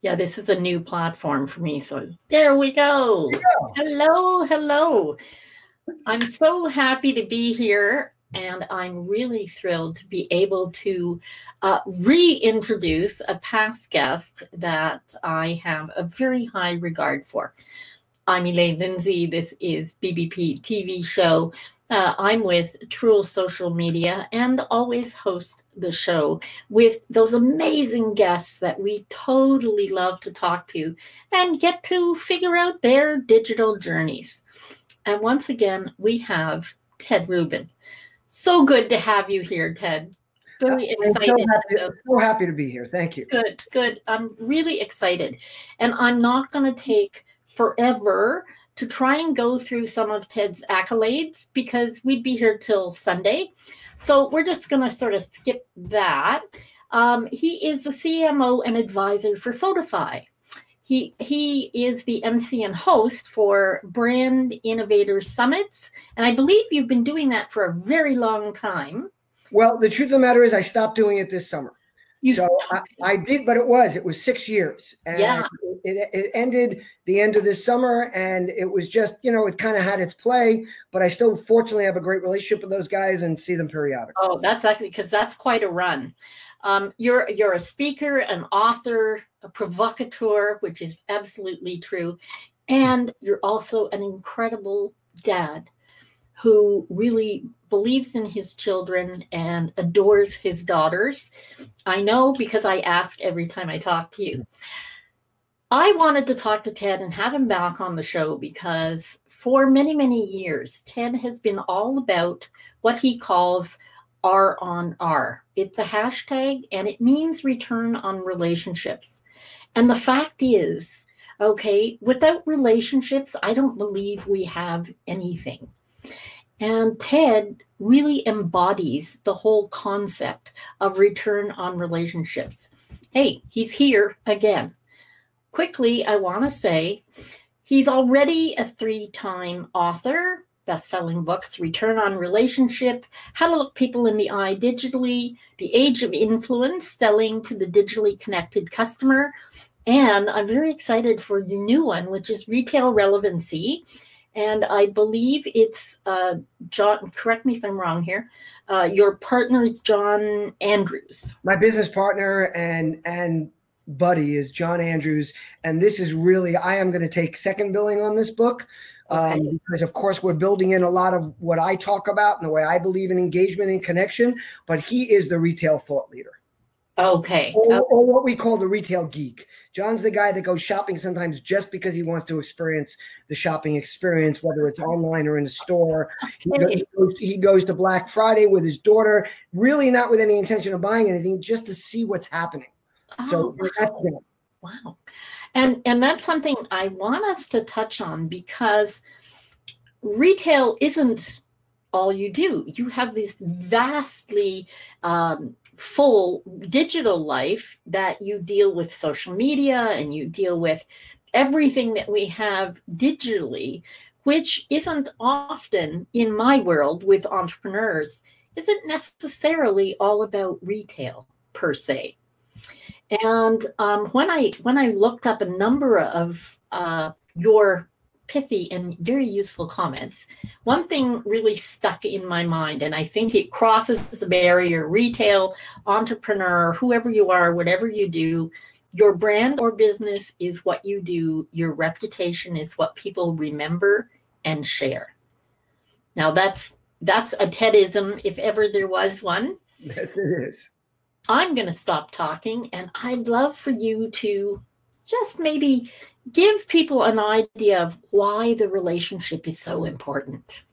Yeah, this is a new platform for me. So there we go. Hello, hello. I'm so happy to be here. And I'm really thrilled to be able to uh, reintroduce a past guest that I have a very high regard for. I'm Elaine Lindsay. This is BBP TV show. Uh, I'm with True Social Media and always host the show with those amazing guests that we totally love to talk to and get to figure out their digital journeys. And once again, we have Ted Rubin. So good to have you here, Ted. Very excited. So happy, so happy to be here. Thank you. Good, good. I'm really excited. And I'm not going to take forever to try and go through some of Ted's accolades because we'd be here till Sunday. So we're just going to sort of skip that. Um, he is the CMO and advisor for Photofy. He, he is the MC and host for Brand Innovators Summits. And I believe you've been doing that for a very long time. Well, the truth of the matter is, I stopped doing it this summer. You so I, I, did, but it was it was six years, and yeah. it, it ended the end of this summer, and it was just you know it kind of had its play, but I still fortunately have a great relationship with those guys and see them periodically. Oh, that's actually because that's quite a run. Um, you're you're a speaker, an author, a provocateur, which is absolutely true, and you're also an incredible dad who really believes in his children and adores his daughters. I know because I ask every time I talk to you. I wanted to talk to Ted and have him back on the show because for many, many years, Ted has been all about what he calls R on R. It's a hashtag and it means return on relationships. And the fact is, okay, without relationships, I don't believe we have anything. And Ted really embodies the whole concept of return on relationships. Hey, he's here again. Quickly, I want to say he's already a three time author, best selling books Return on Relationship, How to Look People in the Eye Digitally, The Age of Influence, Selling to the Digitally Connected Customer. And I'm very excited for the new one, which is Retail Relevancy and I believe it's uh, John. Correct me if I'm wrong here. Uh, your partner is John Andrews. My business partner and and buddy is John Andrews, and this is really I am going to take second billing on this book. Um, because of course we're building in a lot of what I talk about and the way I believe in engagement and connection, but he is the retail thought leader. Okay. Or, okay. or, what we call the retail geek. John's the guy that goes shopping sometimes just because he wants to experience the shopping experience, whether it's online or in a store. Okay. He, goes, he goes to Black Friday with his daughter, really not with any intention of buying anything, just to see what's happening. Oh, so wow. wow. And and that's something I want us to touch on because retail isn't all you do. You have this vastly um, full digital life that you deal with social media and you deal with everything that we have digitally, which isn't often in my world with entrepreneurs, isn't necessarily all about retail per se. And um, when I when I looked up a number of uh, your pithy and very useful comments. One thing really stuck in my mind, and I think it crosses the barrier retail, entrepreneur, whoever you are, whatever you do, your brand or business is what you do, your reputation is what people remember and share. Now that's that's a TEDism if ever there was one. Yes, it is. I'm going to stop talking and I'd love for you to just maybe give people an idea of why the relationship is so important.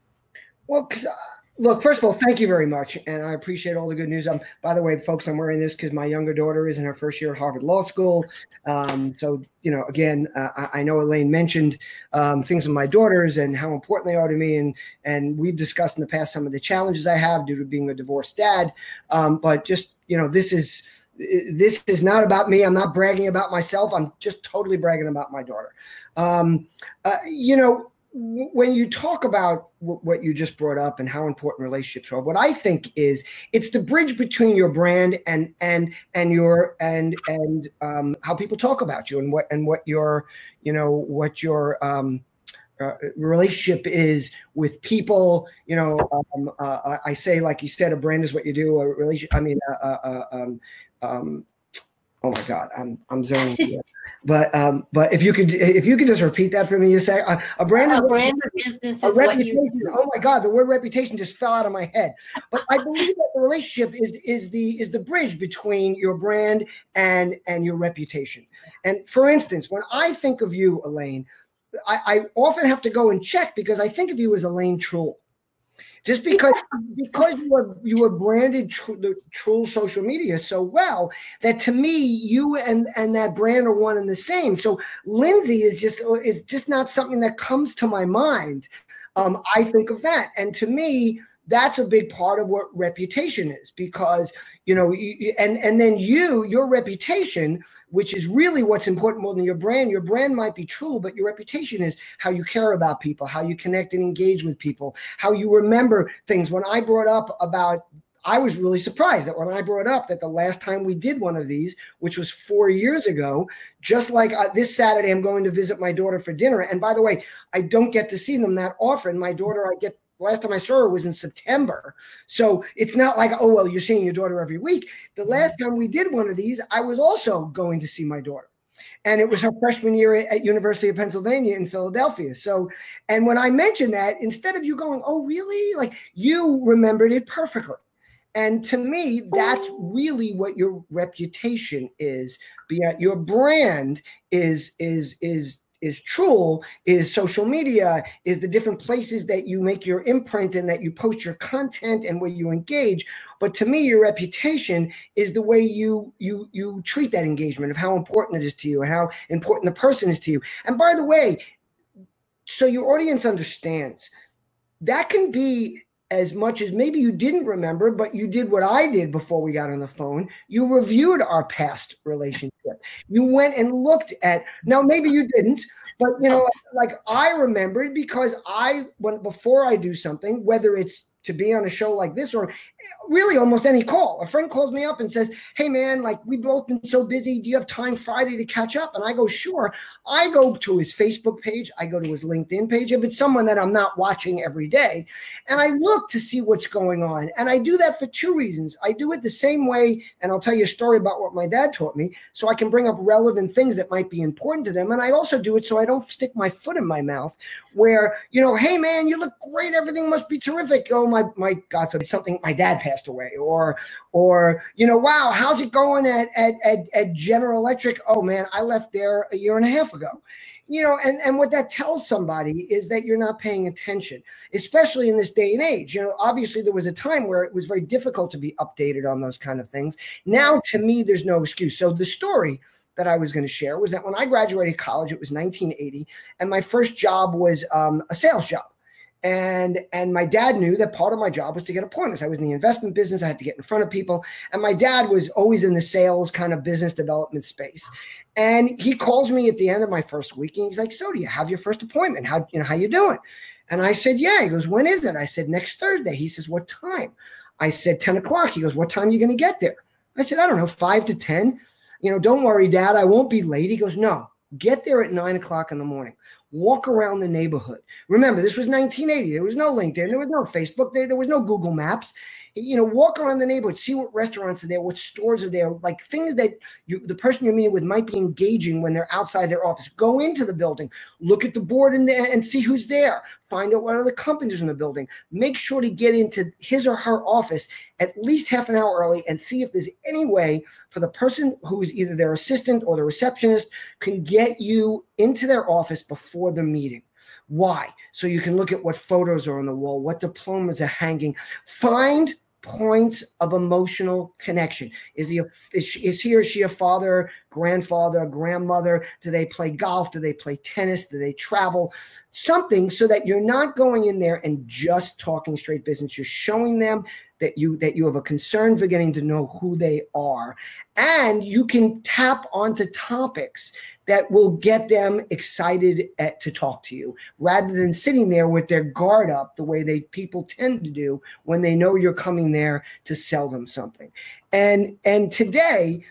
Well, because uh, look, first of all, thank you very much, and I appreciate all the good news. Um, by the way, folks, I'm wearing this because my younger daughter is in her first year at Harvard Law School. Um, so you know, again, uh, I, I, know Elaine mentioned um, things with my daughters and how important they are to me, and and we've discussed in the past some of the challenges I have due to being a divorced dad. Um, but just you know, this is this is not about me. I'm not bragging about myself. I'm just totally bragging about my daughter. Um, uh, you know, when you talk about what you just brought up and how important relationships are what i think is it's the bridge between your brand and and and your and and um, how people talk about you and what and what your you know what your um, uh, relationship is with people you know um, uh, i say like you said a brand is what you do a relation i mean uh, uh, uh um, um, oh my god i'm i'm zoning but um but if you could if you could just repeat that for me you say uh, a brand a brand of business is what you oh my god the word reputation just fell out of my head. But i believe that the relationship is is the is the bridge between your brand and and your reputation. And for instance when i think of you elaine I, I often have to go and check because i think of you as elaine trull just because because you were you were branded tr- the true social media so well that to me you and and that brand are one and the same. So lindsay is just is just not something that comes to my mind. Um, i think of that. And to me that's a big part of what reputation is because you know and and then you your reputation which is really what's important more than your brand your brand might be true but your reputation is how you care about people how you connect and engage with people how you remember things when i brought up about I was really surprised that when I brought up that the last time we did one of these, which was four years ago, just like uh, this Saturday, I'm going to visit my daughter for dinner. And by the way, I don't get to see them that often. My daughter, I get last time I saw her was in September. So it's not like, oh, well, you're seeing your daughter every week. The last time we did one of these, I was also going to see my daughter. And it was her freshman year at University of Pennsylvania in Philadelphia. So, and when I mentioned that, instead of you going, oh, really? Like you remembered it perfectly. And to me, that's oh. really what your reputation is. Your brand is is is is true is social media, is the different places that you make your imprint and that you post your content and where you engage. But to me, your reputation is the way you you you treat that engagement of how important it is to you and how important the person is to you. And by the way, so your audience understands that can be as much as maybe you didn't remember, but you did what I did before we got on the phone. You reviewed our past relationship. You went and looked at now, maybe you didn't, but you know, like I remembered because I when before I do something, whether it's to be on a show like this or really almost any call. A friend calls me up and says, Hey man, like we've both been so busy. Do you have time Friday to catch up? And I go, Sure. I go to his Facebook page, I go to his LinkedIn page. If it's someone that I'm not watching every day, and I look to see what's going on. And I do that for two reasons. I do it the same way, and I'll tell you a story about what my dad taught me, so I can bring up relevant things that might be important to them. And I also do it so I don't stick my foot in my mouth where, you know, hey man, you look great, everything must be terrific. Oh my my God forbid something my dad passed away, or or you know, wow, how's it going at at at, at General Electric? Oh man, I left there a year and a half ago. You know, and, and what that tells somebody is that you're not paying attention, especially in this day and age. You know, obviously there was a time where it was very difficult to be updated on those kind of things. Now, to me, there's no excuse. So the story that I was going to share was that when I graduated college, it was 1980, and my first job was um, a sales job and and my dad knew that part of my job was to get appointments. I was in the investment business. I had to get in front of people. And my dad was always in the sales kind of business development space. And he calls me at the end of my first week and he's like so do you have your first appointment? How you know how you doing? And i said yeah. He goes when is it? I said next thursday. He says what time? I said 10 o'clock. He goes what time are you going to get there? I said i don't know 5 to 10 you know don't worry dad. I won't be late. He goes no. Get there at 9 o'clock in the morning walk around the neighborhood. Remember, this was 1980. There was no LinkedIn, there was no Facebook, there, there was no Google Maps you know, walk around the neighborhood, see what restaurants are there, what stores are there, like things that you, the person you're meeting with might be engaging when they're outside their office. Go into the building, look at the board and see who's there. Find out what other companies in the building. Make sure to get into his or her office at least half an hour early and see if there's any way for the person who is either their assistant or the receptionist can get you into their office before the meeting. Why? So you can look at what photos are on the wall, what diplomas are hanging. Find points of emotional connection. Is he a, is, she, is he or she a father, grandfather, grandmother? Do they play golf? Do they play tennis? Do they travel? Something so that you're not going in there and just talking straight business. You're showing them that you that you have a concern for getting to know who they are and you can tap onto topics that will get them excited at, to talk to you rather than sitting there with their guard up the way they people tend to do when they know you're coming there to sell them something and and today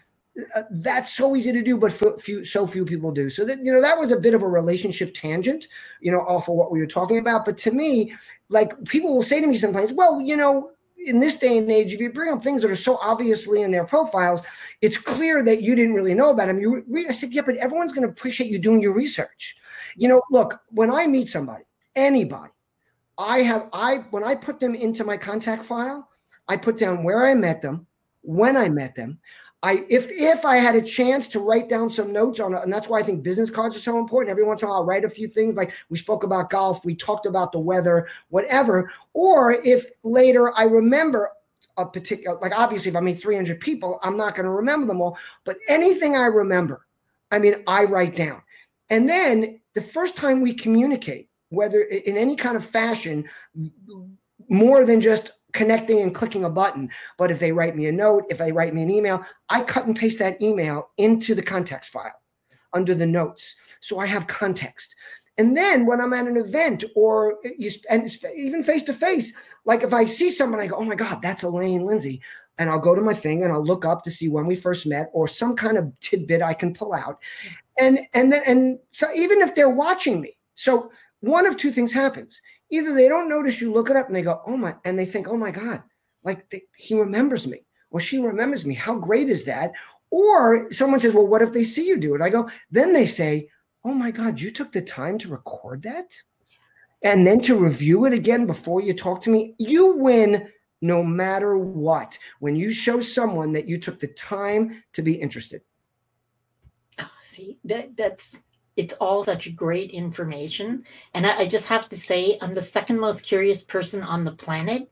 uh, that's so easy to do, but few, so few people do. So that you know that was a bit of a relationship tangent, you know, off of what we were talking about. But to me, like people will say to me sometimes, well, you know, in this day and age, if you bring up things that are so obviously in their profiles, it's clear that you didn't really know about them. You, re- I said, yeah, but everyone's going to appreciate you doing your research. You know, look, when I meet somebody, anybody, I have I when I put them into my contact file, I put down where I met them, when I met them. I if if I had a chance to write down some notes on, and that's why I think business cards are so important. Every once in a while, I'll write a few things like we spoke about golf, we talked about the weather, whatever. Or if later I remember a particular, like obviously if I meet 300 people, I'm not going to remember them all. But anything I remember, I mean, I write down. And then the first time we communicate, whether in any kind of fashion, more than just connecting and clicking a button. But if they write me a note, if they write me an email, I cut and paste that email into the context file under the notes. So I have context. And then when I'm at an event or you, and even face to face, like if I see someone, I go, oh my God, that's Elaine Lindsay. And I'll go to my thing and I'll look up to see when we first met or some kind of tidbit I can pull out. And and then and so even if they're watching me, so one of two things happens either they don't notice you look it up and they go, oh my, and they think, oh my God, like they, he remembers me or she remembers me. How great is that? Or someone says, well, what if they see you do it? I go, then they say, oh my God, you took the time to record that and then to review it again before you talk to me. You win no matter what when you show someone that you took the time to be interested. Oh, see, that that's it's all such great information. And I, I, just have to say, I'm the second most curious person on the planet.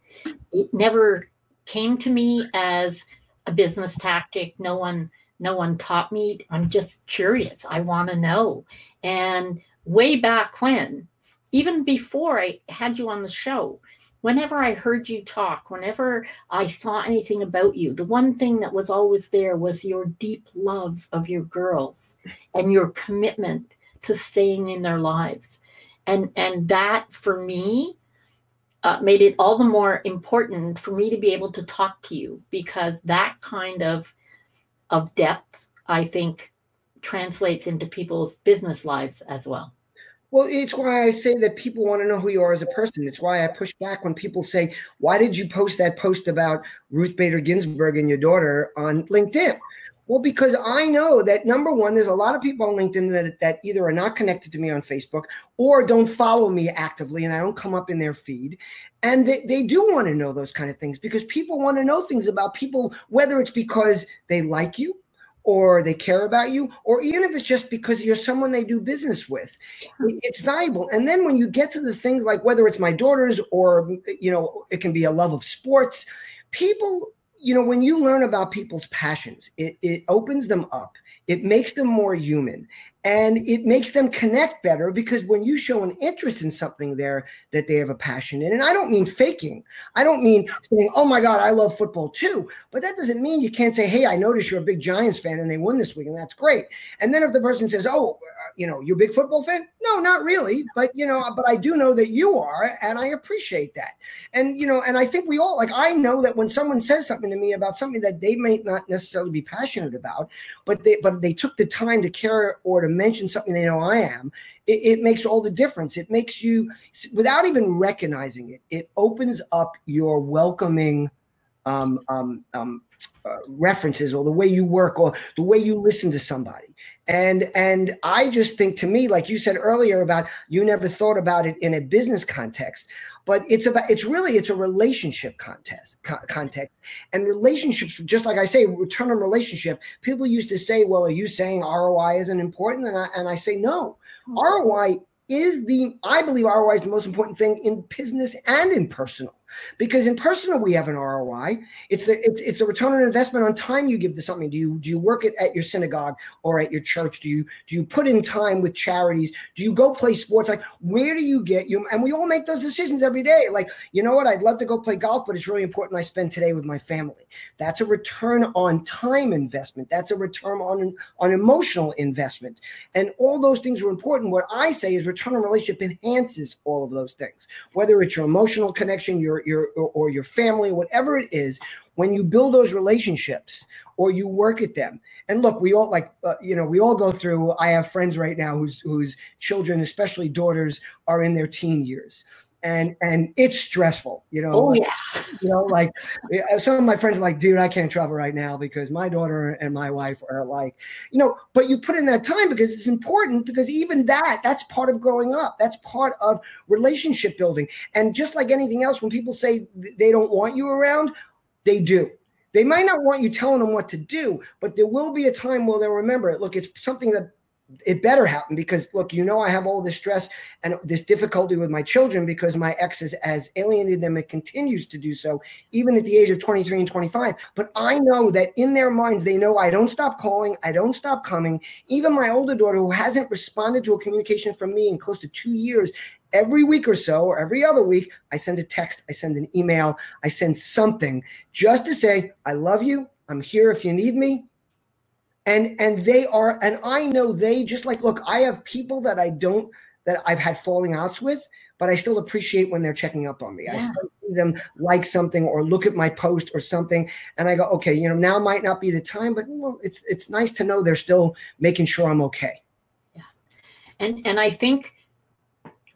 It never came to me as a business tactic. No one, no one taught me. I'm just curious. I want to know. And way back when, even before I had you on the show, whenever I heard you talk, whenever I saw anything about you, the one thing that was always there was your deep love of your girls and your commitment to staying in their lives. And, and that for me uh, made it all the more important for me to be able to talk to you because that kind of, of depth, I think, translates into people's business lives as well. Well, it's why I say that people want to know who you are as a person. It's why I push back when people say, Why did you post that post about Ruth Bader Ginsburg and your daughter on LinkedIn? Well, because I know that number one, there's a lot of people on LinkedIn that, that either are not connected to me on Facebook or don't follow me actively and I don't come up in their feed. And they, they do want to know those kind of things because people want to know things about people, whether it's because they like you or they care about you, or even if it's just because you're someone they do business with, it's valuable. And then when you get to the things like whether it's my daughters or, you know, it can be a love of sports, people, you know, when you learn about people's passions, it, it opens them up, it makes them more human and it makes them connect better because when you show an interest in something there that they have a passion in and i don't mean faking i don't mean saying oh my god i love football too. But that doesn't mean you can't say hey i notice you're a big giants fan and they won this week and that's great. And then if the person says oh you know, you big football fan? No, not really. But you know, but I do know that you are, and I appreciate that. And you know, and I think we all like I know that when someone says something to me about something that they may not necessarily be passionate about, but they but they took the time to care or to mention something they know I am, it, it makes all the difference. It makes you without even recognizing it, it opens up your welcoming um, um, um, uh, references or the way you work or the way you listen to somebody. And and i just think to me like you said earlier about you never thought about it in a business context but it's about it's really it's a relationship contest co- context. And relationships just like i say return on relationship people used to say well are you saying roi isn't important? And i, and I say no. Mm-hmm. roi is the i believe roi is the most important thing in business and in personal Because in personal, we have an ROI. It's the it's, it's the return on investment on time you give to something. Do you do you work at, at your synagogue or at your church? Do you do you put in time with charities? Do you go play sports? Like where do you get you? And we all make those decisions every day. Like you know what? I'd love to go play golf, but it's really important I spend today with my family. That's a return on time investment. That's a return on on emotional investment, and all those things are important. What I say is return on relationship enhances all of those things, whether it's your emotional connection, your your or your family, whatever it is. When you build those relationships or you work at them, and look, we all like uh, you know we all go through. I have friends right now whose whose children, especially daughters, are in their teen years and and it's stressful you know oh, yeah. you know like uh, some of my friends are like dude i can't travel right now because my daughter and my wife are like you know but you put in that time because it's important because even that that's part of growing up. That's part of relationship building. And just like anything else when people say they don't want you around they do. They might not want you telling them what to do but there will be a time where they'll remember it. Look it's something that it better happen because look, you know, I have all this stress and this difficulty with my children because my ex has, alienated them and continues to do so, even at the age of 23 and 25. But I know that in their minds, they know I don't stop calling, I don't stop coming. Even my older daughter, who hasn't responded to a communication from me in close to two years, every week or so, or every other week, I send a text, I send an email, I send something just to say, I love you. I'm here if you need me and and they are and i know they just like look i have people that i don't that i've had falling outs with but i still appreciate when they're checking up on me. Yeah. i still see them like something or look at my post or something and i go okay you know now might not be the time but well it's it's nice to know they're still making sure i'm okay. Yeah. And and i think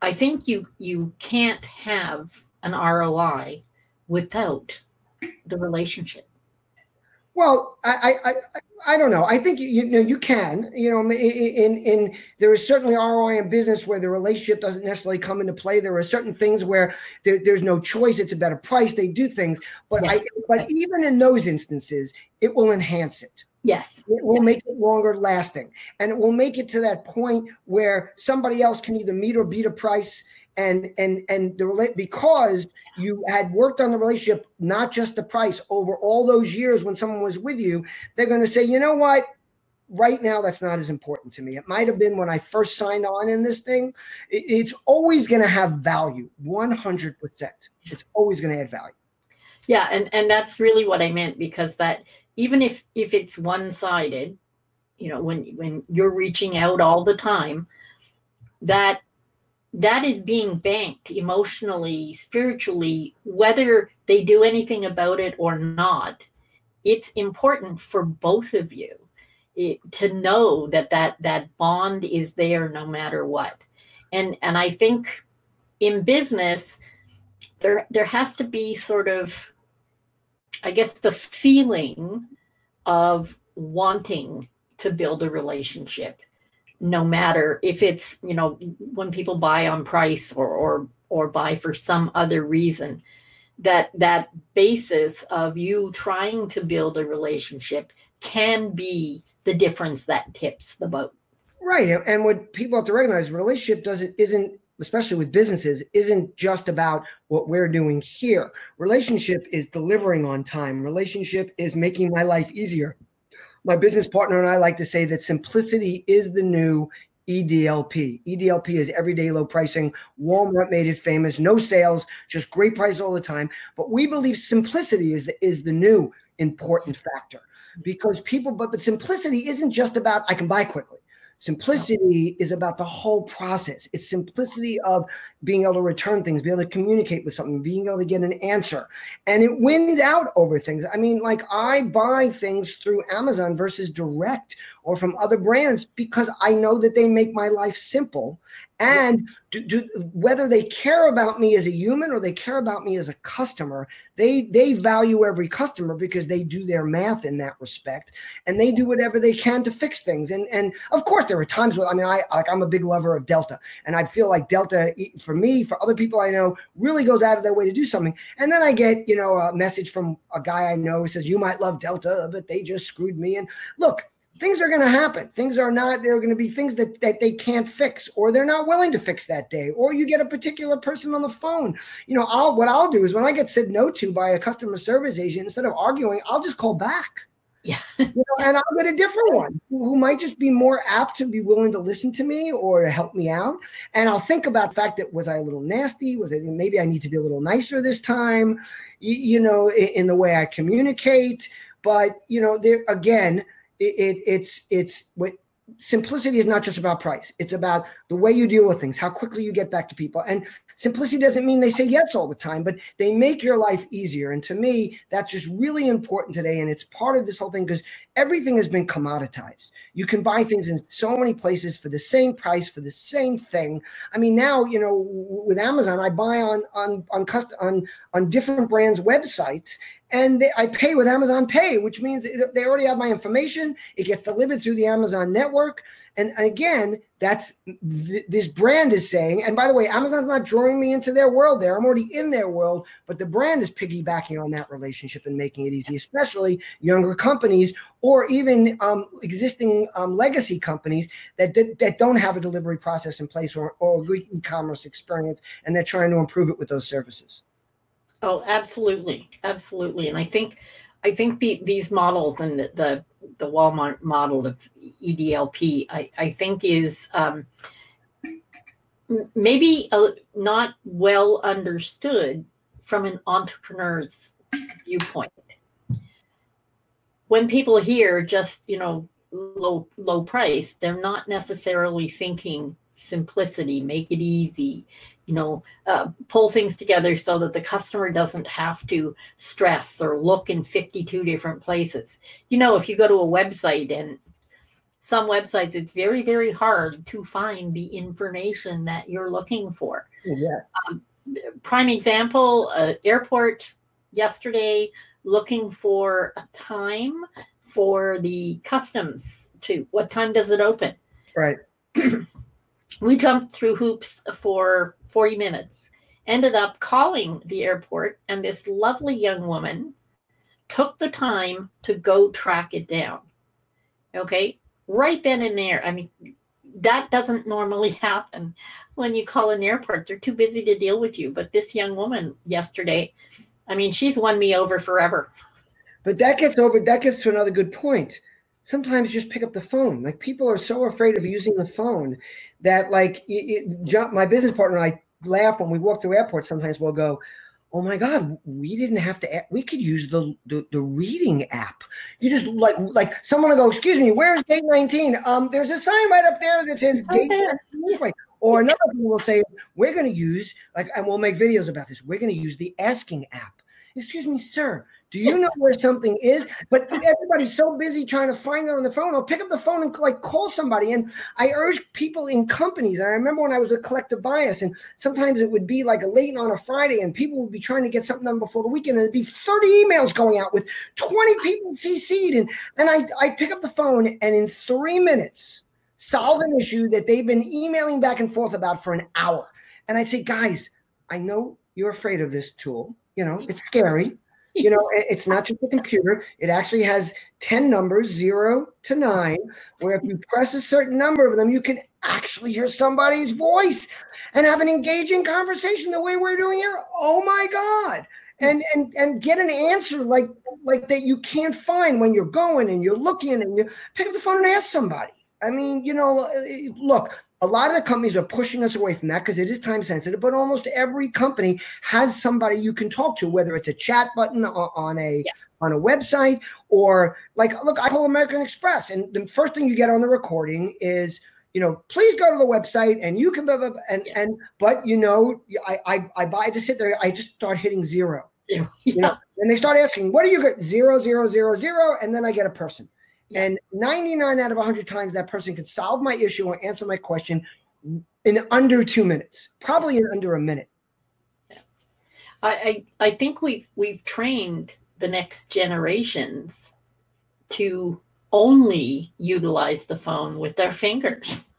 i think you you can't have an roi without the relationship well, I, I, I, I don't know. I think you, you know you can. You know, in in there is certainly ROI in business where the relationship doesn't necessarily come into play. There are certain things where there, there's no choice. It's a better price. They do things, but yeah. I, but even in those instances, it will enhance it. Yes. It will yes. make it longer lasting, and it will make it to that point where somebody else can either meet or beat a price and and and the because you had worked on the relationship not just the price over all those years when someone was with you they're going to say you know what? Right now that's not as important to me. It might have been when i first signed on in this thing. It's always going to have value 100% it's always going to add value. Yeah and and that's really what i meant because that even if if it's one-sided you know when when you're reaching out all the time that that is being banked emotionally, spiritually, whether they do anything about it or not. It's important for both of you it, to know that, that that bond is there no matter what. And and I think in business there there has to be sort of I guess the feeling of wanting to build a relationship no matter if it's you know when people buy on price or or or buy for some other reason that that basis of you trying to build a relationship can be the difference that tips the boat. Right and what people have to recognize relationship doesn't isn't especially with businesses isn't just about what we're doing here. Relationship is delivering on time. Relationship is making my life easier my business partner and I like to say that simplicity is the new EDLP. EDLP is everyday low pricing. Walmart made it famous. No sales, just great price all the time. But we believe simplicity is the, is the new important factor because people, but, but simplicity isn't just about I can buy quickly. Simplicity is about the whole process. It's simplicity of being able to return things, being able to communicate with something, being able to get an answer. And it wins out over things. I mean, like I buy things through Amazon versus direct or from other brands because I know that they make my life simple. And do, do, whether they care about me as a human or they care about me as a customer they they value every customer because they do their math in that respect and they do whatever they can to fix things. And and of course there are times where i mean i like i'm a big lover of delta and i feel like delta for me for other people i know really goes out of their way to do something. And then i get you know a message from a guy i know who says you might love delta but they just screwed me. And look things are going to happen. Things are not, there are going to be things that, that they can't fix or they're not willing to fix that day. Or you get a particular person on the phone. You know, I'll, what I'll do is when I get said no to by a customer service agent, instead of arguing, I'll just call back. Yeah. you know, and I'll get a different one who might just be more apt to be willing to listen to me or to help me out. And I'll think about the fact that was I a little nasty? Was it maybe I need to be a little nicer this time? You, you know, in, in, the way I communicate. But you know, there again, it, it, it's it's what simplicity is not just about price. It's about the way you deal with things, how quickly you get back to people. And simplicity doesn't mean they say yes all the time, but they make your life easier. And to me, that's just really important today. And it's part of this whole thing because everything has been commoditized. You can buy things in so many places for the same price for the same thing. I mean, now you know with Amazon, I buy on on on custom on on different brands' websites, and they, I pay with Amazon Pay, which means it, they already have my information. It gets delivered through the Amazon network, and, and again, that's th- this brand is saying. And by the way, Amazon's not drawing me into their world. There, I'm already in their world, but the brand is piggybacking on that relationship and making it easy, especially younger companies or even um, existing um, legacy companies that, that, that don't have a delivery process in place or, or e-commerce experience, and they're trying to improve it with those services. Oh, absolutely, absolutely. And I think, I think the, these models and the, the, the Walmart model of EDLP, I, I think is um, maybe a, not well understood from an entrepreneur's viewpoint. When people hear just, you know, low low price, they're not necessarily thinking simplicity, make it easy, you know, uh, pull things together so that the customer doesn't have to stress or look in 52 different places. You know, if you go to a website and some websites, it's very, very hard to find the information that you're looking for. Yeah. Um, prime example, uh, airport yesterday looking for a time for the customs to what time does it open? Right. we jumped through hoops for 40 minutes, ended up calling the airport, and this lovely young woman took the time to go track it down. Okay, right then and there. I mean, that doesn't normally happen when you call an airport. They're too busy to deal with you. But this young woman yesterday, I mean, she's won me over forever. But that gets over, that gets to another good point sometimes just pick up the phone. Like people are so afraid of using the phone that like it, it, my business partner and I laugh when we walk through airports. Sometimes we'll go, "Oh my God, we didn't have to. We could use the the, the reading app. You just like like someone will go, "Excuse me, where's gate 19? Um, there's a sign right up there that says gate 19." Or another thing will say, "We're going to use like, and we'll make videos about this. We're going to use the asking app." Excuse me, sir do you know where something is? But everybody's so busy trying to find it on the phone. I'll pick up the phone and like call somebody. And I urge people in companies. I remember when I was a Collective Bias, and sometimes it would be like a late on a Friday, and people would be trying to get something done before the weekend, and there'd be 30 emails going out with 20 people CC'd. And and I I pick up the phone, and in three minutes, solve an issue that they've been emailing back and forth about for an hour. And I'd say, guys, I know you're afraid of this tool. You know, it's scary you know, it's not just a computer. It actually has 10 numbers, zero to nine, where if you press a certain number of them, you can actually hear somebody's voice and have an engaging conversation the way we're doing here. Oh my God. And and and get an answer like like that you can't find when you're going and you're looking and you pick up the phone and ask somebody. I mean, you know, look, a lot of the companies are pushing us away from that because it is time sensitive, but almost every company has somebody you can talk to, whether it's a chat button on a yeah. on a website or like look, I call American Express, and the first thing you get on the recording is you know, please go to the website and you can blah, blah, blah, and yeah. and but you know, I I I buy to sit there, I just start hitting zero. Yeah. You know, and they start asking, what do you get? Zero, zero, zero, zero, and then I get a person. And 99 out of 100 times, that person could solve my issue or answer my question in under two minutes, probably in under a minute. I, I, I think we've we've trained the next generations to only utilize the phone with their fingers.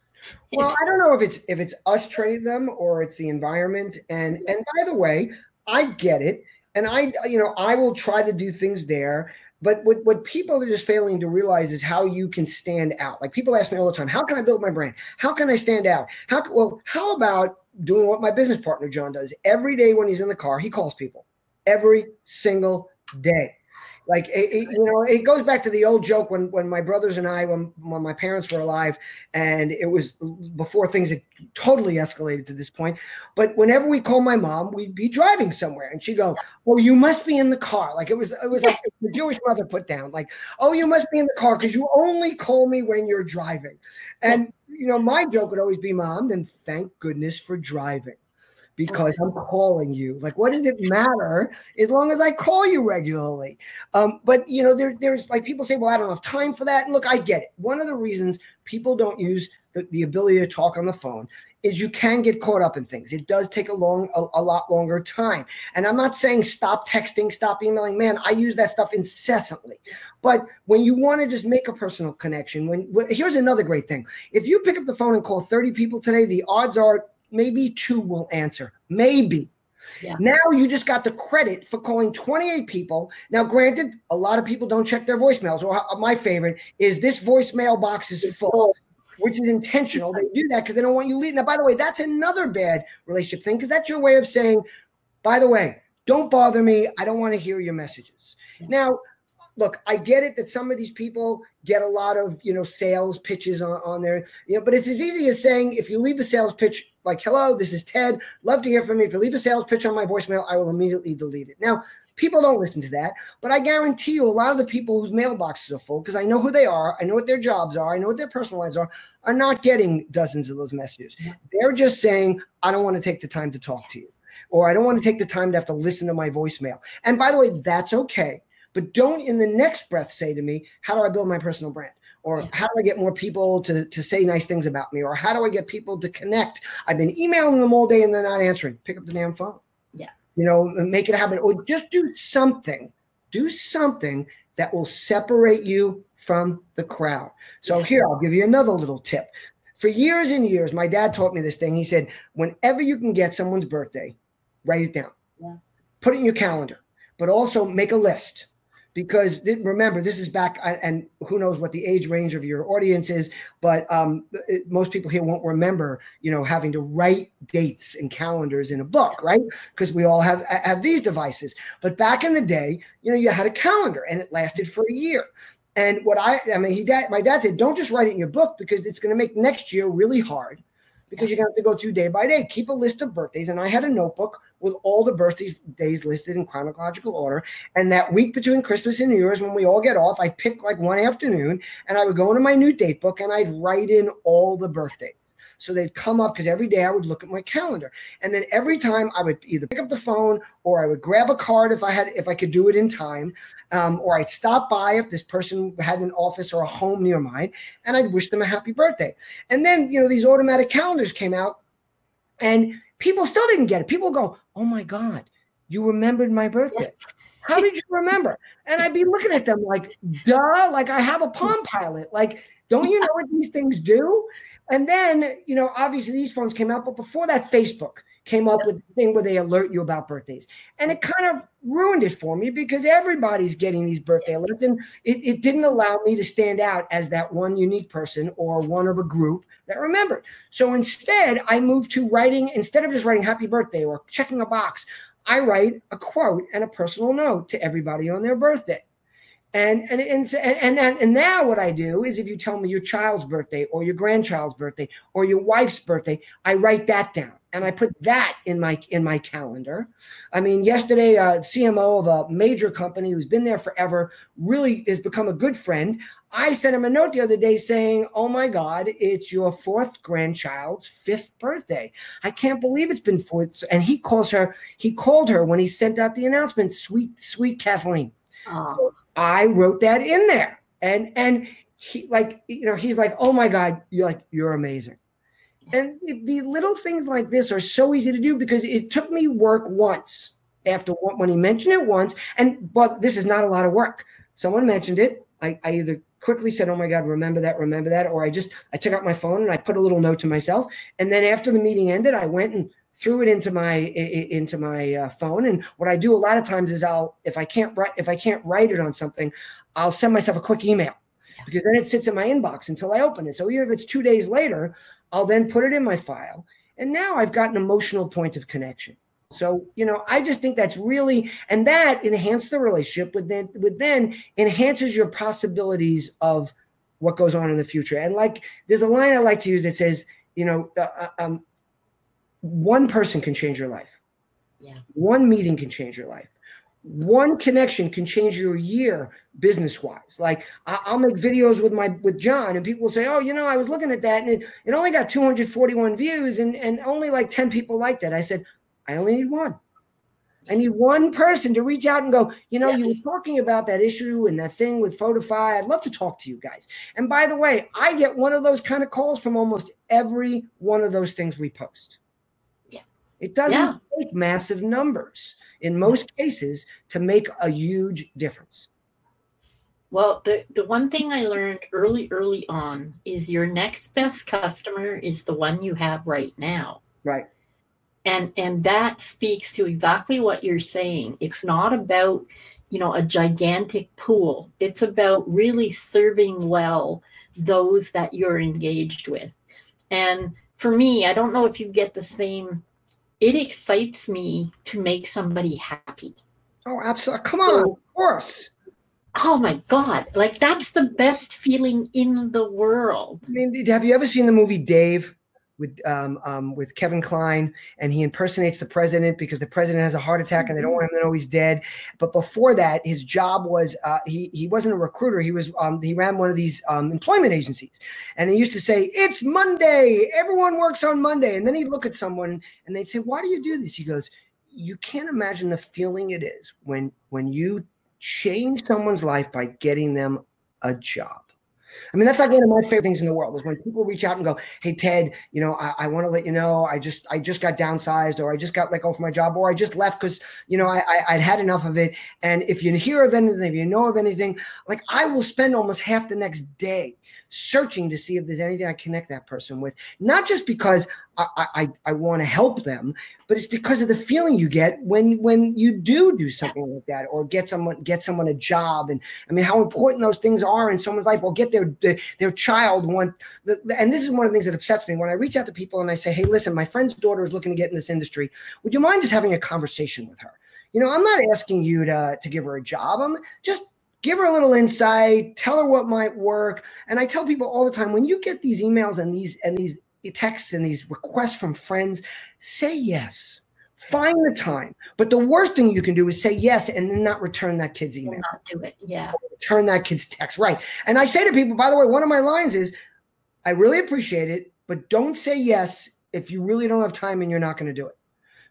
Well, I don't know if it's if it's us training them or it's the environment. And and by the way, I get it and I, you know, I will try to do things there. But what, what people are just failing to realize is how you can stand out. Like people ask me all the time, how can I build my brand? How can I stand out? How well, how about doing what my business partner John does every day when he's in the car? He calls people every single day. Like it, it, you know, it goes back to the old joke when when my brothers and I, when when my parents were alive, and it was before things had totally escalated to this point. But whenever we call my mom, we'd be driving somewhere, and she'd go, "Oh, you must be in the car." Like it was, it was like the Jewish mother put down, like, "Oh, you must be in the car because you only call me when you're driving." And you know, my joke would always be, "Mom, then thank goodness for driving." Because I'm calling you. Like, what does it matter as long as I call you regularly? Um, but you know, there, there's like people say, well, I don't have time for that. And look, I get it. One of the reasons people don't use the, the ability to talk on the phone is you can get caught up in things. It does take a long, a, a lot longer time. And I'm not saying stop texting, stop emailing. Man, I use that stuff incessantly. But when you want to just make a personal connection, when here's another great thing: if you pick up the phone and call 30 people today, the odds are maybe two will answer. Maybe. Yeah. Now you just got the credit for calling 28 people. Now, granted, a lot of people don't check their voicemails. Or uh, my favorite is this voicemail box is full, which is intentional. They do that because they don't want you leaving. Now, by the way, that's another bad relationship thing because that's your way of saying, by the way, don't bother me. I don't want to hear your messages. Yeah. Now, look, I get it that some of these people get a lot of you know sales pitches on, on there, you know, but it's as easy as saying if you leave a sales pitch like, hello, this is Ted. Love to hear from you. If you leave a sales pitch on my voicemail, I will immediately delete it. Now, people don't listen to that, but I guarantee you a lot of the people whose mailboxes are full, because I know who they are, I know what their jobs are, I know what their personal lives are, are not getting dozens of those messages. They're just saying, I don't want to take the time to talk to you, or I don't want to take the time to have to listen to my voicemail. And by the way, that's okay. But don't in the next breath say to me, How do I build my personal brand? or how do I get more people to, to say nice things about me? Or how do I get people to connect? I've been emailing them all day and they're not answering. Pick up the damn phone. Yeah. You know, make it happen. Or just do something. Do something that will separate you from the crowd. So here, I'll give you another little tip. For years and years, my dad taught me this thing. He said, whenever you can get someone's birthday, write it down. Yeah. Put it in your calendar, but also make a list because remember this is back and who knows what the age range of your audience is but um, it, most people here won't remember you know having to write dates and calendars in a book right? Because we all have have these devices. But back in the day you know you had a calendar and it lasted for a year. And what i i mean he dad my dad said don't just write it in your book because it's going to make next year really hard because you're going to have to go through day by day. Keep a list of birthdays. And I had a notebook with all the birthdays days listed in chronological order. And that week between Christmas and New Year's, when we all get off, I pick like one afternoon and I would go into my new date book and I'd write in all the birthdays. So they'd come up because every day I would look at my calendar. And then every time I would either pick up the phone or I would grab a card if I had if I could do it in time, um, or I'd stop by if this person had an office or a home near mine, and I'd wish them a happy birthday. And then you know these automatic calendars came out, and people still didn't get it. People go, "Oh my God, you remembered my birthday." How did you remember? And I'd be looking at them like, duh, like I have a Palm Pilot. Like, don't you know what these things do? And then, you know, obviously these phones came out, but before that, Facebook came up with the thing where they alert you about birthdays. And it kind of ruined it for me because everybody's getting these birthday alerts. And it, it didn't allow me to stand out as that one unique person or one of a group that remembered. So instead, I moved to writing, instead of just writing happy birthday or checking a box, I write a quote and a personal note to everybody on their birthday. And and and and and, and now what I do is if you tell me your child's birthday or your grandchild's birthday or your wife's birthday, I write that down and I put that in my in my calendar. I mean, yesterday, uh, a CMO of a major company who's been there forever really has become a good friend. I sent him a note the other day saying, "Oh my God, it's your fourth grandchild's fifth birthday. I can't believe it's been four." And he calls her. He called her when he sent out the announcement. Sweet, sweet Kathleen. So I wrote that in there. And and he like you know he's like, oh my God, you're like you're amazing. And the little things like this are so easy to do because it took me work once after when he mentioned it once. And but this is not a lot of work. Someone mentioned it. I, I either quickly said, "Oh my God, remember that, remember that," or I just I took out my phone and I put a little note to myself. And then after the meeting ended, I went and threw it into my into my uh, phone. And what I do a lot of times is I'll if I can't write if I can't write it on something, I'll send myself a quick email because then it sits in my inbox until I open it. So even if it's two days later, I'll then put it in my file. And now I've got an emotional point of connection. So, you know, I just think that's really, and that enhances the relationship with then, with then enhances your possibilities of what goes on in the future. And like, there's a line I like to use that says, you know, uh, uh um, one person can change your life. Yeah. One meeting can change your life one connection can change your year business wise like i'll make videos with my with john and people will say oh you know i was looking at that and it, it only got 241 views and and only like 10 people liked it. I said i only need one. I need one person to reach out and go you know yes. you were talking about that issue and that thing with Photofy i'd love to talk to you guys. And by the way i get one of those kind of calls from almost every one of those things we post it doesn't yeah. take massive numbers in most cases to make a huge difference. Well, the, the one thing I learned early, early on is your next best customer is the one you have right now. Right. And and that speaks to exactly what you're saying. It's not about, you know, a gigantic pool. It's about really serving well those that you're engaged with. And for me, I don't know if you get the same it excites me to make somebody happy. Oh, absolutely. Come on, of course. Oh my God. Like that's the best feeling in the world. I mean, have you ever seen the movie Dave? With um, um, with Kevin Kline, and he impersonates the president because the president has a heart attack and they don't want him to know he's dead. But before that, his job was uh, he he wasn't a recruiter. He was um, he ran one of these um, employment agencies, and he used to say, "It's Monday. Everyone works on Monday." And then he'd look at someone and they'd say, "Why do you do this?" He goes, "You can't imagine the feeling it is when when you change someone's life by getting them a job." I mean, that's like one of my favorite things in the world is when people reach out and go, "Hey, Ted, you know, I, I want to let you know, I just, I just got downsized, or I just got let go from my job, or I just left because, you know, I, I, would had enough of it." And if you hear of anything, if you know of anything, like I will spend almost half the next day searching to see if there's anything I connect that person with. Not just because I I, I want to help them, but it's because of the feeling you get when when you do do something like that, or get someone get someone a job. And I mean, how important those things are in someone's life, or get their their, their child one. And this is one of the things that upsets me when I reach out to people and I say, "Hey, listen, my friend's daughter is looking to get in this industry. Would you mind just having a conversation with her?" You know, I'm not asking you to to give her a job. I'm just give her a little insight, tell her what might work. And I tell people all the time when you get these emails and these and these texts and these requests from friends, say yes. Find the time. But the worst thing you can do is say yes and then not return that kid's email. Not do it. Yeah. Return that kid's text. Right. And I say to people, by the way, one of my lines is, I really appreciate it, but don't say yes if you really don't have time and you're not going to do it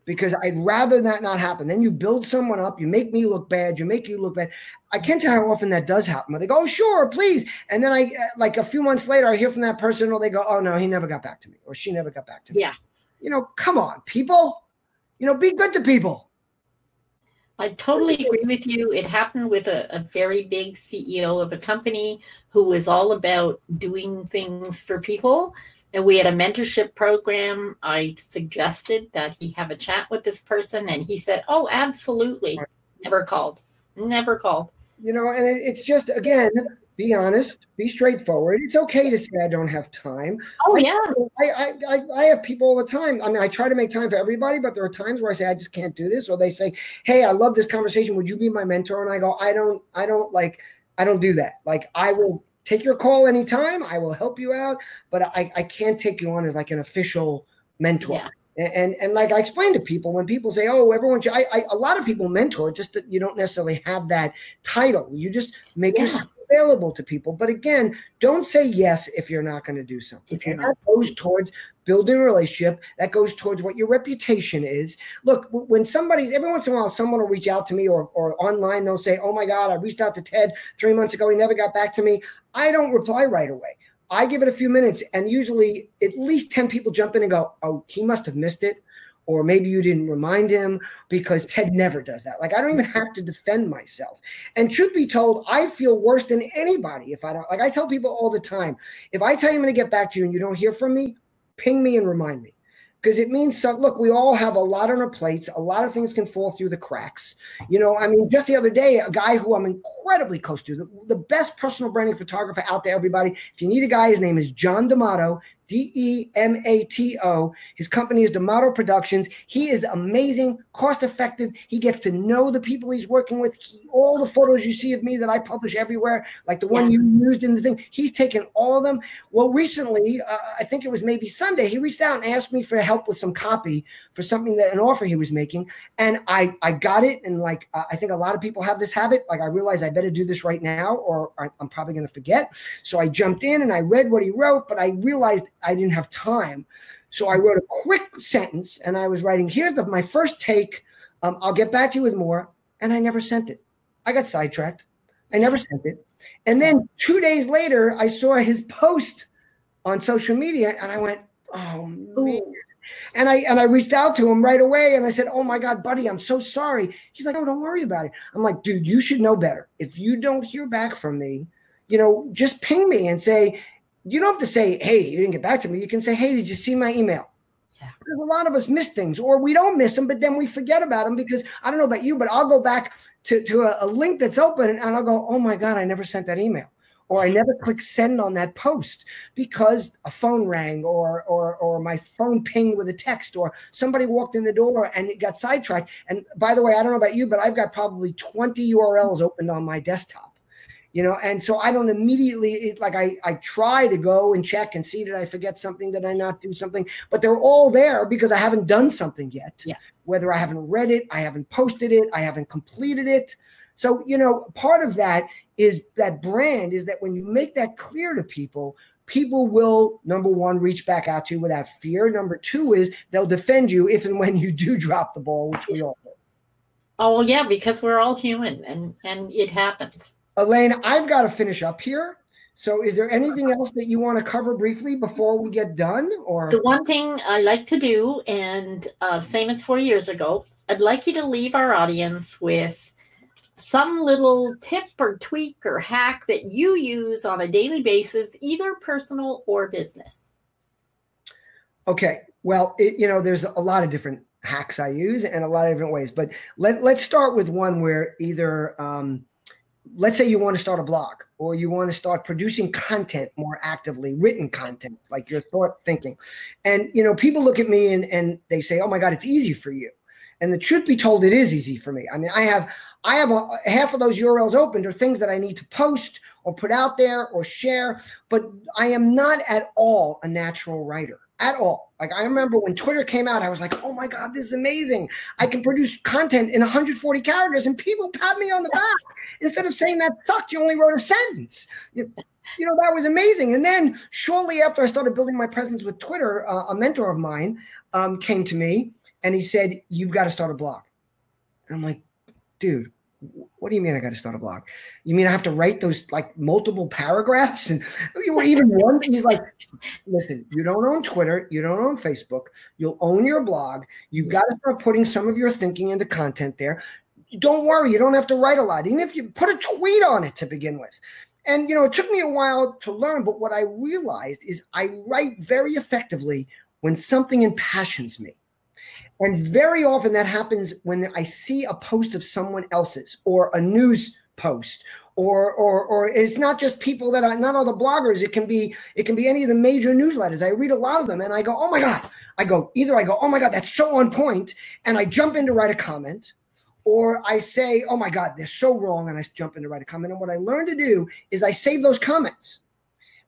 because I'd rather that not happen. Then you build someone up, you make me look bad, you make you look bad. I can't tell how often that does happen. They go, oh, sure, please. And then I, uh, like a few months later, I hear from that person, or they go, oh, no, he never got back to me, or she never got back to me. Yeah. You know, come on, people. You know, be good to people. I totally agree with you. It happened with a, a very big CEO of a company who was all about doing things for people and we had a mentorship program. I suggested that he have a chat with this person, and he said, "Oh, absolutely." Never called. Never called. You know, and it's just again, be honest, be straightforward. It's okay to say I don't have time. Oh yeah. I, I I have people all the time. I mean, I try to make time for everybody, but there are times where I say I just can't do this, or they say, "Hey, I love this conversation. Would you be my mentor?" And I go, "I don't, I don't like, I don't do that. Like, I will take your call anytime. I will help you out, but I, I can't take you on as like an official mentor. Yeah. And, and, and like I explain to people when people say, "Oh, everyone," should, I, I a lot of people mentor, just that you don't necessarily have that title. You just make yeah. yourself available to people. But again, don't say yes if you're not going to do something. If you're not goes towards building a relationship, that goes towards what your reputation is. Look, when somebody, every once in a while, someone will reach out to me or, or online, they'll say, Oh my God, I reached out to Ted three months ago. He never got back to me. I don't reply right away. I give it a few minutes, and usually at least 10 people jump in and go, Oh, he must have missed it or maybe you didn't remind him because Ted never does that. Like I don't even have to defend myself. And truth be told, I feel worse than anybody if I don't. Like I tell people all the time, if I tell you I'm going to get back to you and you don't hear from me, ping me and remind me because it means so look we all have a lot on our plates. A lot of things can fall through the cracks. You know i mean just the other day a guy who i'm incredibly close to the, the best personal branding photographer out there everybody. If you need a guy his name is john d'amato D E M A T O. His company is D'Amato Productions. He is amazing, cost effective. He gets to know the people he's working with. He, all the photos you see of me that I publish everywhere, like the one you used in the thing, he's taken all of them. Well, recently, uh, I think it was maybe Sunday, he reached out and asked me for help with some copy for something that an offer he was making, and I I got it. And like uh, I think a lot of people have this habit. Like I realized I better do this right now, or I'm probably going to forget. So I jumped in and I read what he wrote, but I realized I didn't have time. So I wrote a quick sentence and I was writing, here's the, my first take. Um, I'll get back to you with more. And I never sent it. I got sidetracked. I never sent it. And then two days later, I saw his post on social media and I went, oh man. And I and I reached out to him right away and I said, Oh my God, buddy, I'm so sorry. He's like, Oh, don't worry about it. I'm like, dude, you should know better. If you don't hear back from me, you know, just ping me and say, you don't have to say, hey, you didn't get back to me. You can say, hey, did you see my email? Yeah. Because a lot of us miss things, or we don't miss them, but then we forget about them because I don't know about you, but I'll go back to, to a, a link that's open and I'll go, oh my God, I never sent that email. Or I never clicked send on that post because a phone rang or or or my phone pinged with a text or somebody walked in the door and it got sidetracked. And by the way, I don't know about you, but I've got probably 20 URLs opened on my desktop you know and so i don't immediately it, like i i try to go and check and see did i forget something did i not do something but they're all there because i haven't done something yet yeah. whether i haven't read it i haven't posted it i haven't completed it so you know part of that is that brand is that when you make that clear to people people will number one reach back out to you without fear number two is they'll defend you if and when you do drop the ball which we all do oh well yeah because we're all human and and it happens Elaine, I've got to finish up here. So, is there anything else that you want to cover briefly before we get done? Or the one thing I like to do, and uh, same as four years ago, I'd like you to leave our audience with some little tip or tweak or hack that you use on a daily basis, either personal or business. Okay. Well, it, you know, there's a lot of different hacks I use and a lot of different ways, but let, let's start with one where either um, let's say you want to start a blog or you want to start producing content more actively written content like your thought thinking and you know people look at me and, and they say oh my god it's easy for you and the truth be told it is easy for me i mean i have i have a, half of those urls opened are things that i need to post or put out there or share but i am not at all a natural writer at all. Like I remember when Twitter came out, I was like, "Oh my god, this is amazing! I can produce content in 140 characters, and people pat me on the back instead of saying that sucked. You only wrote a sentence." You, you know that was amazing. And then shortly after I started building my presence with Twitter, uh, a mentor of mine um, came to me and he said, "You've got to start a blog." And I'm like, "Dude, what do you mean I got to start a blog? You mean I have to write those like multiple paragraphs and even one? He's like, listen, you don't own Twitter, you don't own Facebook, you'll own your blog. You've got to start putting some of your thinking into content there. Don't worry, you don't have to write a lot, even if you put a tweet on it to begin with. And you know, it took me a while to learn, but what I realized is I write very effectively when something impassions me. And very often that happens when I see a post of someone else's or a news post or or or it's not just people that are not all the bloggers. It can be it can be any of the major newsletters. I read a lot of them and i go oh my god. I go either i go oh my god that's so on point and i jump in to write a comment or i say oh my god they're so wrong and i jump in to write a comment. And what i learned to do is i save those comments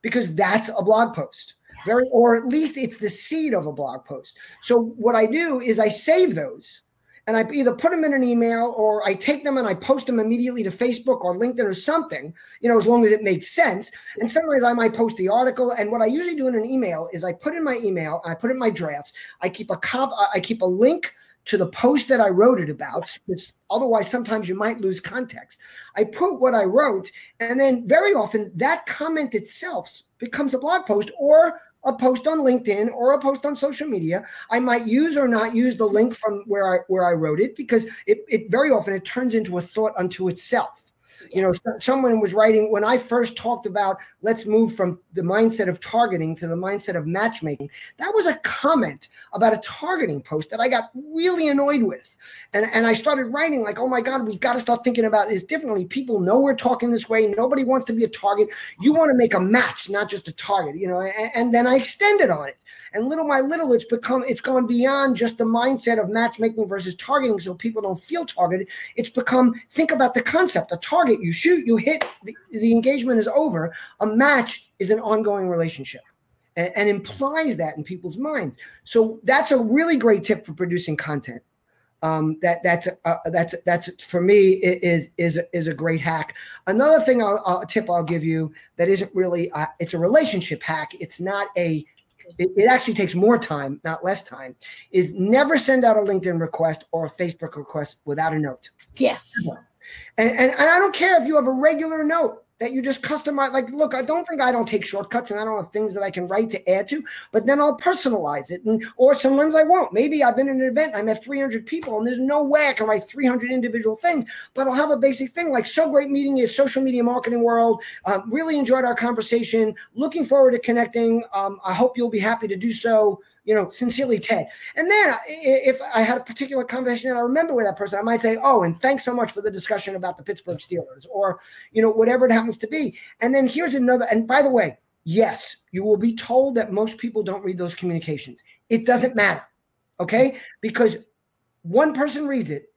because that's a blog post very or at least it's the seed of a blog post. So what i do is i save those and i either put them in an email or i take them and i post them immediately to facebook or linkedin or something you know as long as it makes sense. And sometimes i might post the article and what i usually do in an email is i put in my email i put in my drafts i keep a cop i keep a link to the post that I wrote it about, because otherwise sometimes you might lose context. I put what I wrote, and then very often that comment itself becomes a blog post or a post on LinkedIn or a post on social media. I might use or not use the link from where I where I wrote it because it, it very often it turns into a thought unto itself. You know, someone was writing when I first talked about let's move from the mindset of targeting to the mindset of matchmaking. That was a comment about a targeting post that I got really annoyed with. And, and I started writing like, oh my God, we've got to start thinking about this differently. People know we're talking this way. Nobody wants to be a target. You want to make a match, not just a target, you know, and, and then I extended on it. And little by little, it's become it's gone beyond just the mindset of matchmaking versus targeting, so people don't feel targeted. It's become think about the concept: a target, you shoot, you hit, the, the engagement is over. A match is an ongoing relationship. And, and implies that in people's minds. So that's a really great tip for producing content. Um, that that's uh, that's that's for me is is is a great hack. Another thing, I'll, I'll, tip I'll give you that isn't really uh, it's a relationship hack. It's not a it, it, actually takes more time, not less time, is never send out a LinkedIn request or a Facebook request without a note. Yes. And, and, and I don't care if you have a regular note that you just customize. Like, look, I don't think I don't take shortcuts and I don't have things that I can write to add to, but then I'll personalize it. And or sometimes I won't. Maybe I've been in an event, I met 300 people, and there's no way I can write 300 individual things, but I'll have a basic thing like so great meeting you, social media marketing world. Um, really enjoyed our conversation. Looking forward to connecting. Um, I hope you'll be happy to do so you know, sincerely Ted. And then if I had a particular conversation that I remember with that person, I might say, oh, and thanks so much for the discussion about the Pittsburgh Steelers or, you know, whatever it happens to be. And then here's another, and by the way, yes, you will be told that most people don't read those communications. It doesn't matter. Okay. Because one person reads it,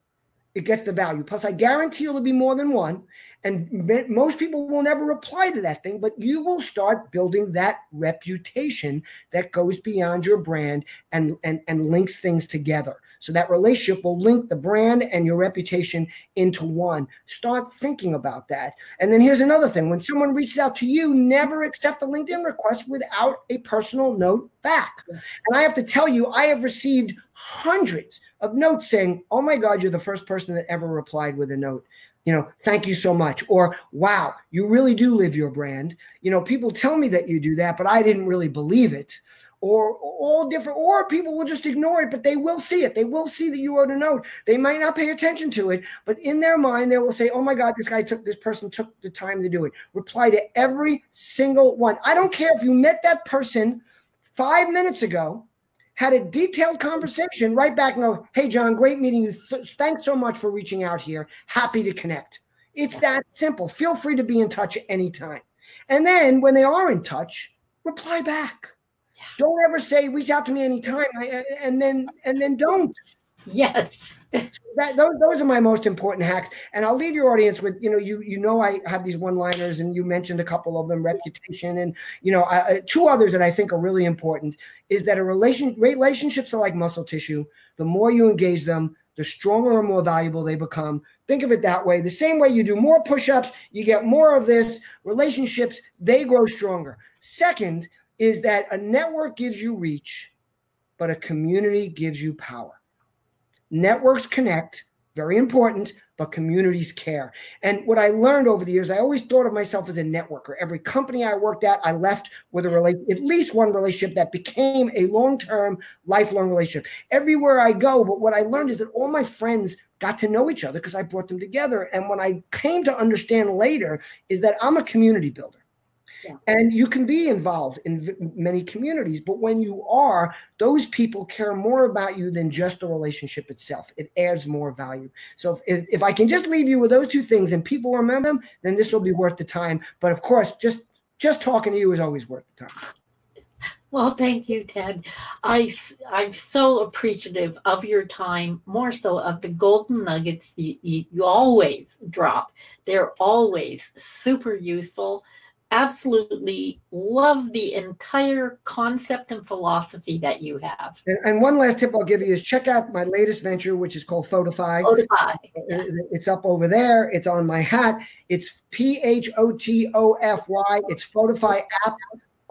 it gets the value. Plus, I guarantee it'll be more than one. And most people will never reply to that thing, but you will start building that reputation that goes beyond your brand and, and, and links things together. So that relationship will link the brand and your reputation into one. Start thinking about that. And then here's another thing when someone reaches out to you, never accept a LinkedIn request without a personal note back. Yes. And I have to tell you, I have received hundreds of notes saying, Oh my God, you're the first person that ever replied with a note you know, thank you so much. Or, wow, you really do live your brand. You know, people tell me that you do that, but I didn't really believe it. Or all different, or people will just ignore it, but they will see it. They will see that you wrote a note. They might not pay attention to it, but in their mind, they will say, Oh my God, this guy took, this person took the time to do it. Reply to every single one. I don't care if you met that person five minutes ago had a detailed conversation right back and go, Hey, John, great meeting you. Th- thanks so much for reaching out here. Happy to connect. It's that simple. Feel free to be in touch at any time. And then when they are in touch, reply back. Yeah. Don't ever say reach out to me anytime and then and then don't. Yes. that those, those are my most important hacks. And I'll leave your audience with, you know, you you know I have these one-liners and you mentioned a couple of them, reputation and you know, uh, two others that I think are really important is that a relation relationships are like muscle tissue. The more you engage them, the stronger and more valuable they become. Think of it that way. The same way you do more push-ups, you get more of this. Relationships, they grow stronger. Second is that a network gives you reach, but a community gives you power. Networks connect, very important, but communities care. And what I learned over the years, I always thought of myself as a networker. Every company I worked at, I left with a relate at least one relationship that became a long-term, lifelong relationship. Everywhere I go, but what I learned is that all my friends got to know each other because I brought them together. And what I came to understand later is that I'm a community builder. And you can be involved in many communities, but when you are, those people care more about you than just the relationship itself. It adds more value. So if, if I can just leave you with those two things and people remember them, then this will be worth the time. But of course, just just talking to you is always worth the time. Well, thank you, Ted. I, I'm so appreciative of your time, more so of the golden nuggets you, you, you always drop. They're always super useful absolutely love the entire concept and philosophy that you have. And, and, one last tip I'll give you is check out my latest venture, which is called Photify. Photofy. It's up over there. It's on my hat. It's P H O T O F Y. It's Photofy app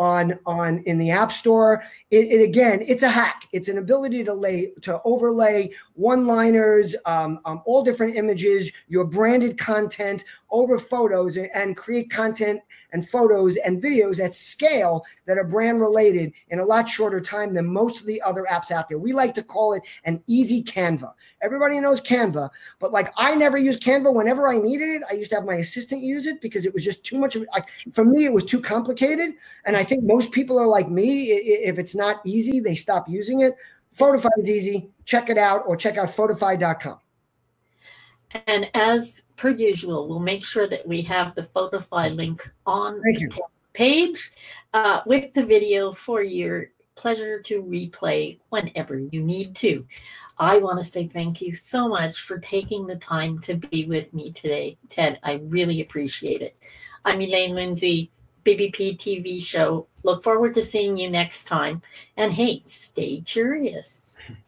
on on in the app store it, it, again it's a hack it's an ability to lay to overlay one liners um, um, all different images your branded content over photos and, create content and photos and videos at scale that are brand related in a lot shorter time than most of the other apps out there. We like to call it an easy Canva. Everybody knows Canva, but like I never used Canva whenever I needed it. I used to have my assistant use it because it was just too much. Of, like, for me, it was too complicated. And I think most people are like me. If it's not easy, they stop using it. Photofy is easy. Check it out or check out photofy.com. And as per usual, we'll make sure that we have the Photofy link on the page uh, with the video for your pleasure to replay whenever you need to. I want to say thank you so much for taking the time to be with me today, Ted. I really appreciate it. I'm Elaine Lindsay, BBP TV show. Look forward to seeing you next time. And hey, stay curious.